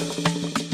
Oh,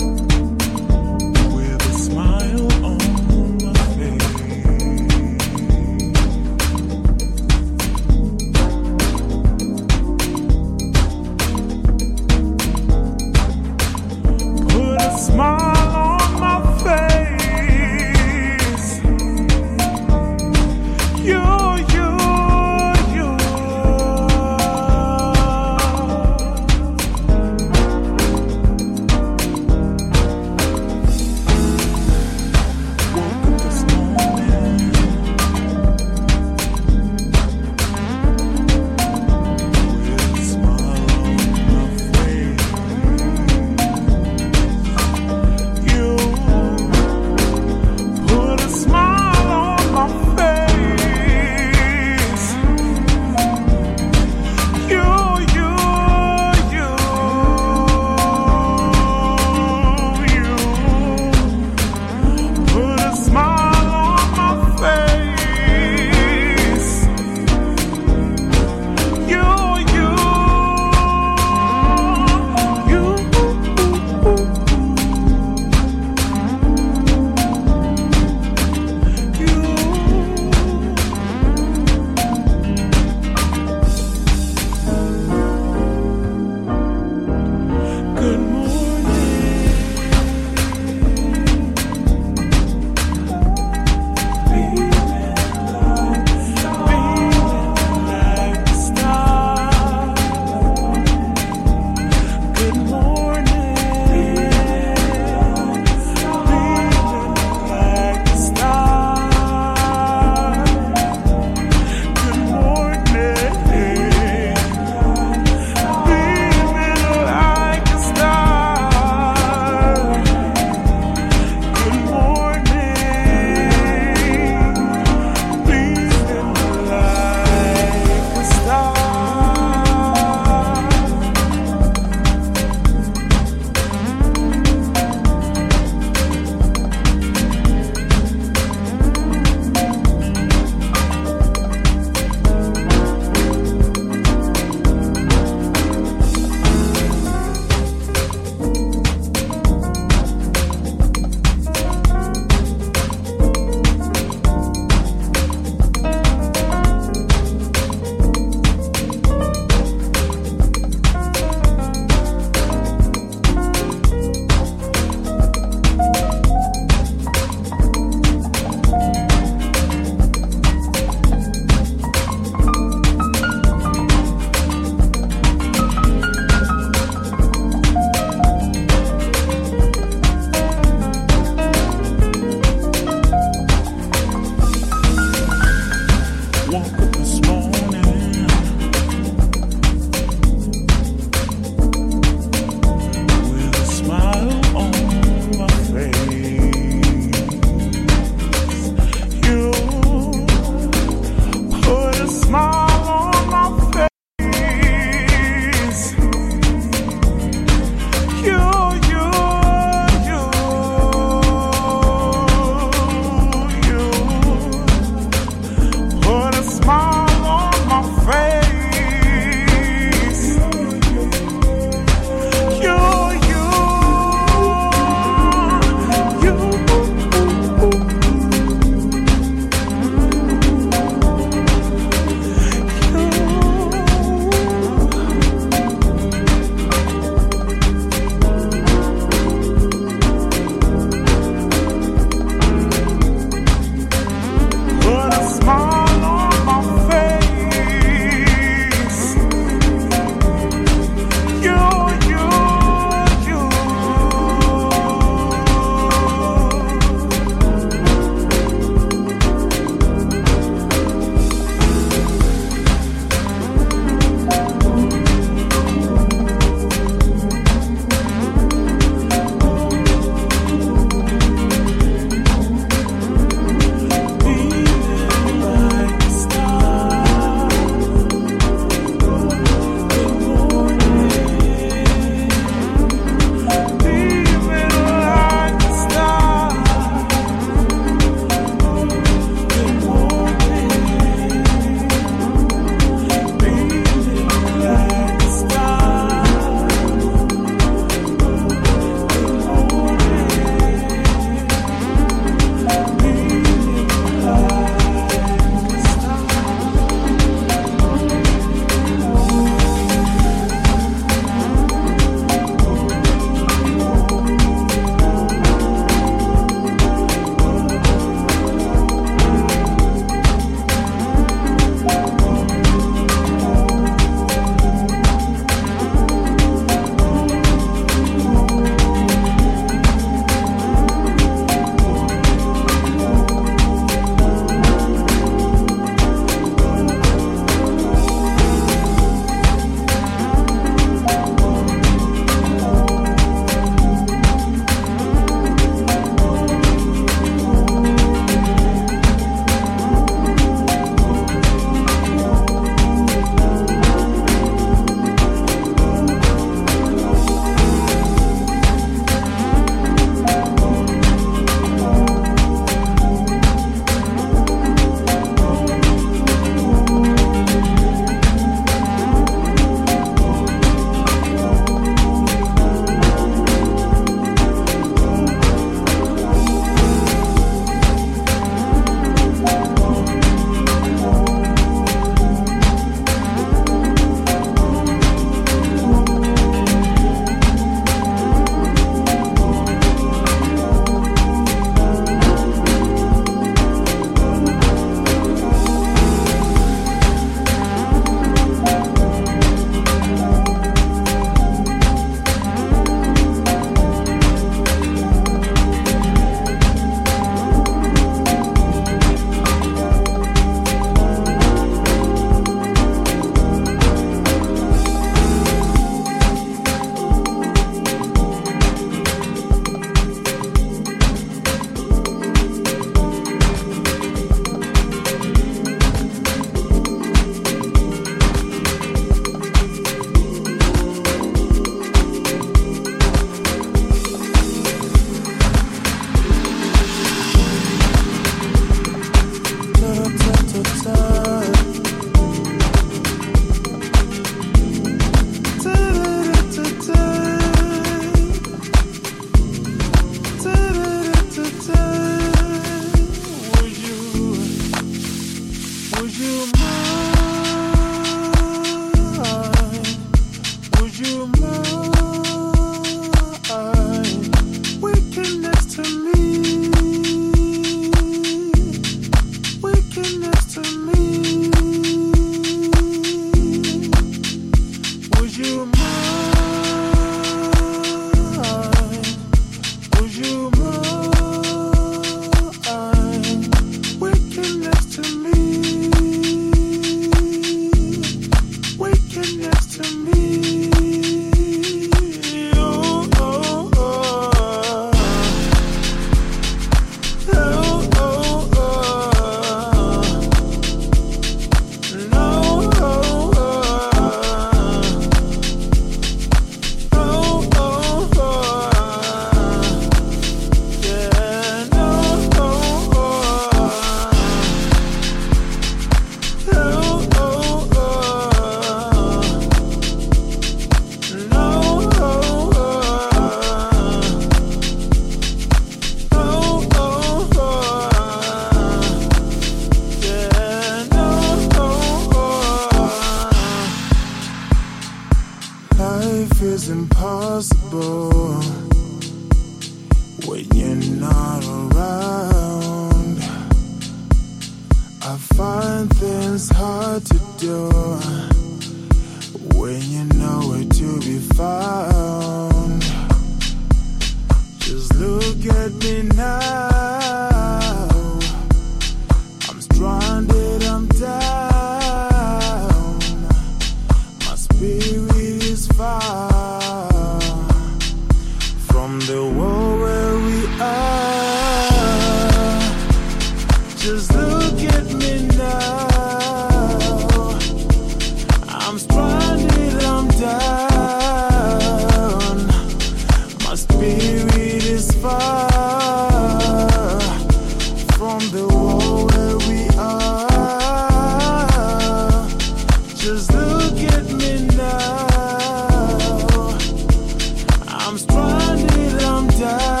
I'm stranded, I'm down.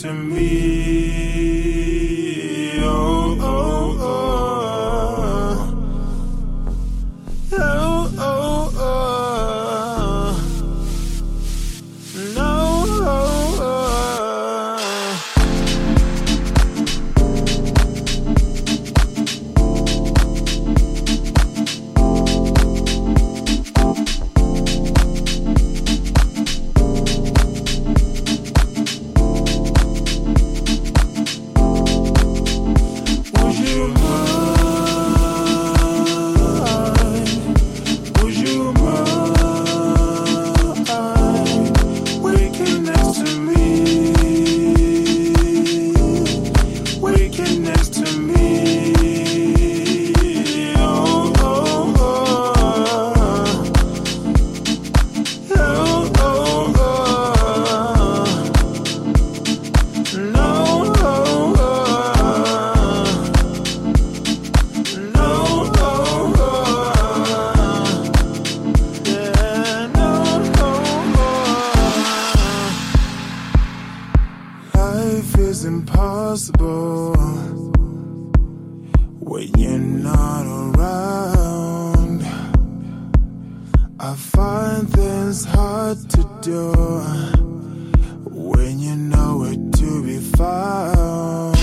to me. to do when you know where to be found.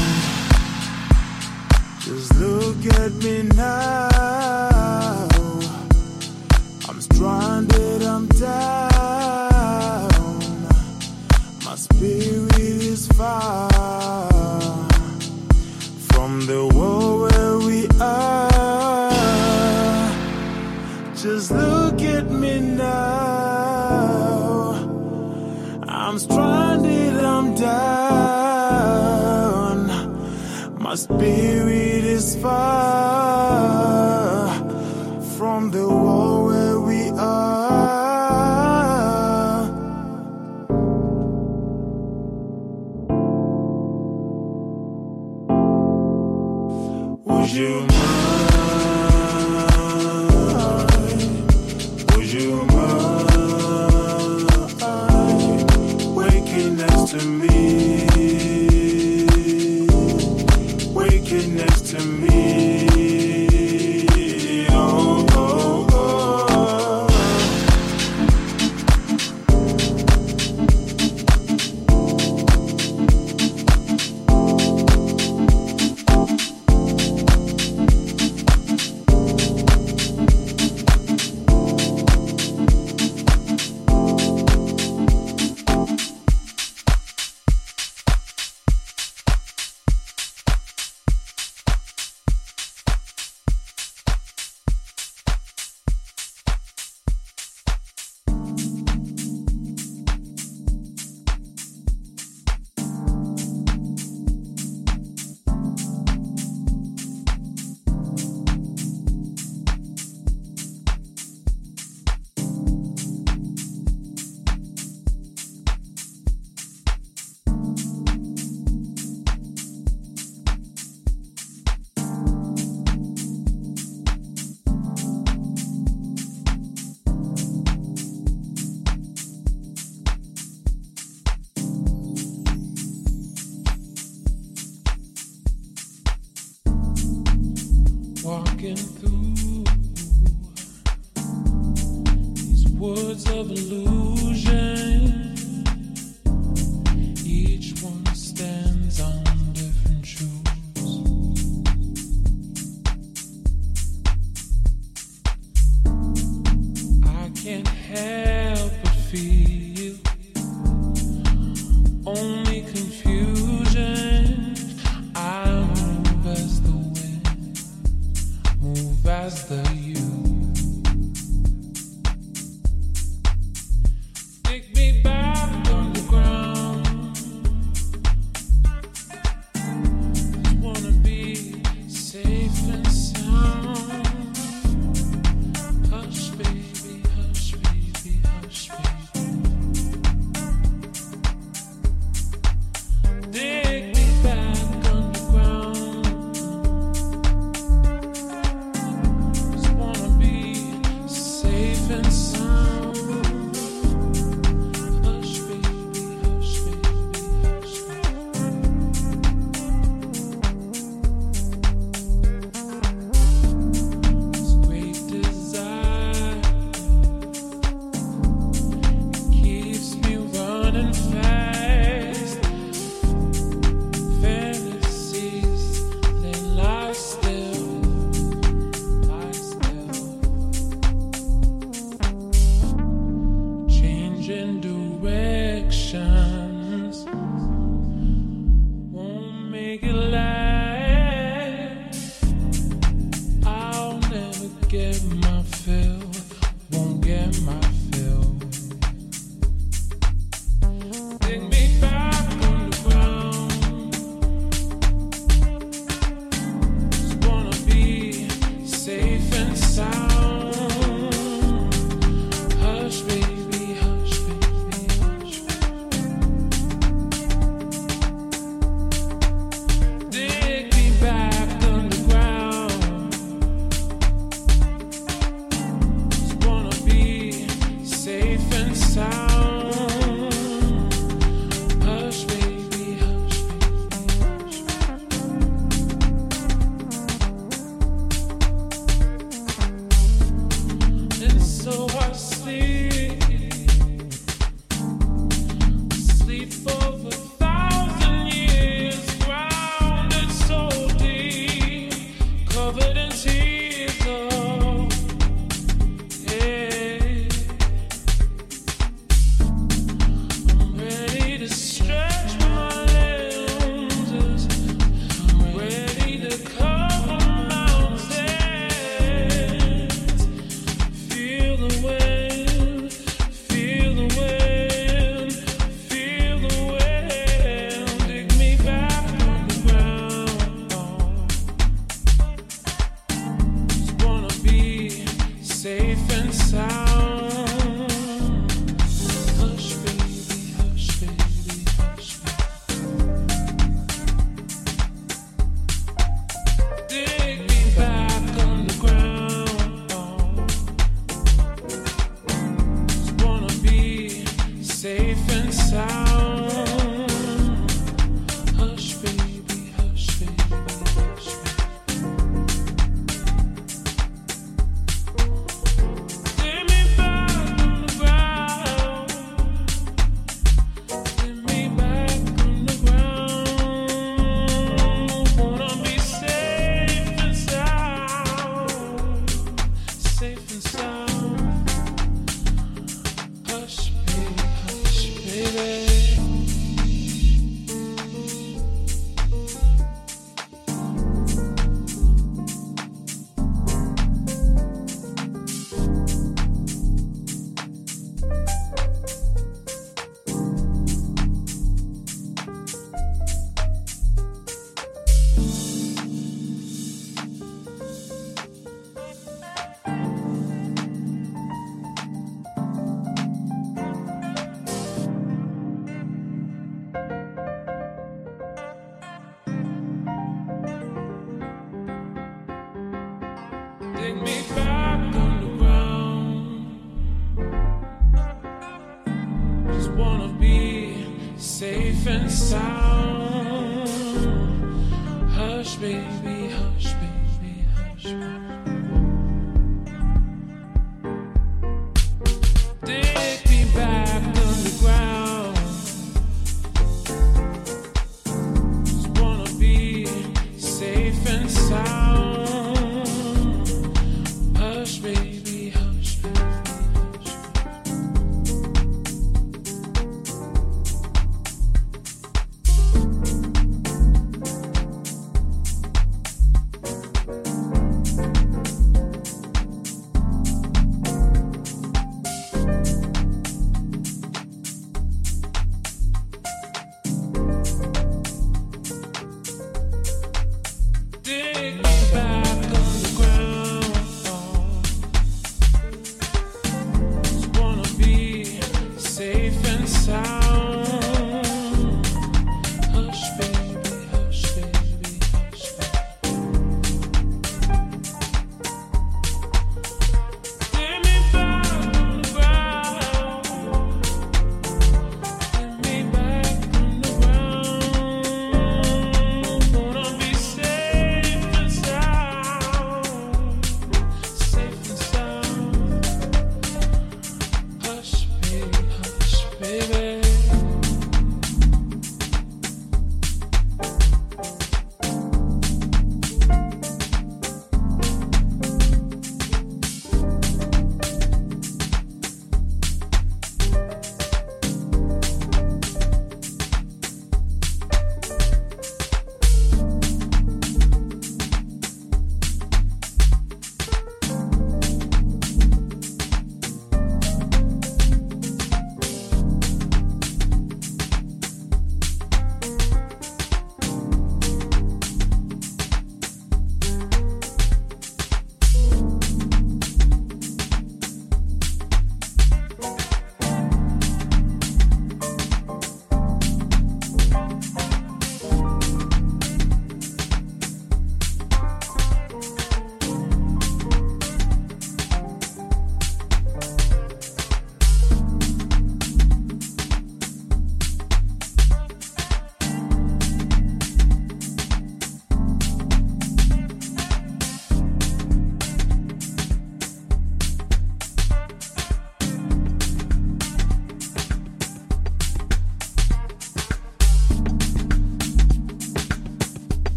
Just look at me now. I'm stranded, I'm down. I'm stranded, I'm down. My spirit is far from the world.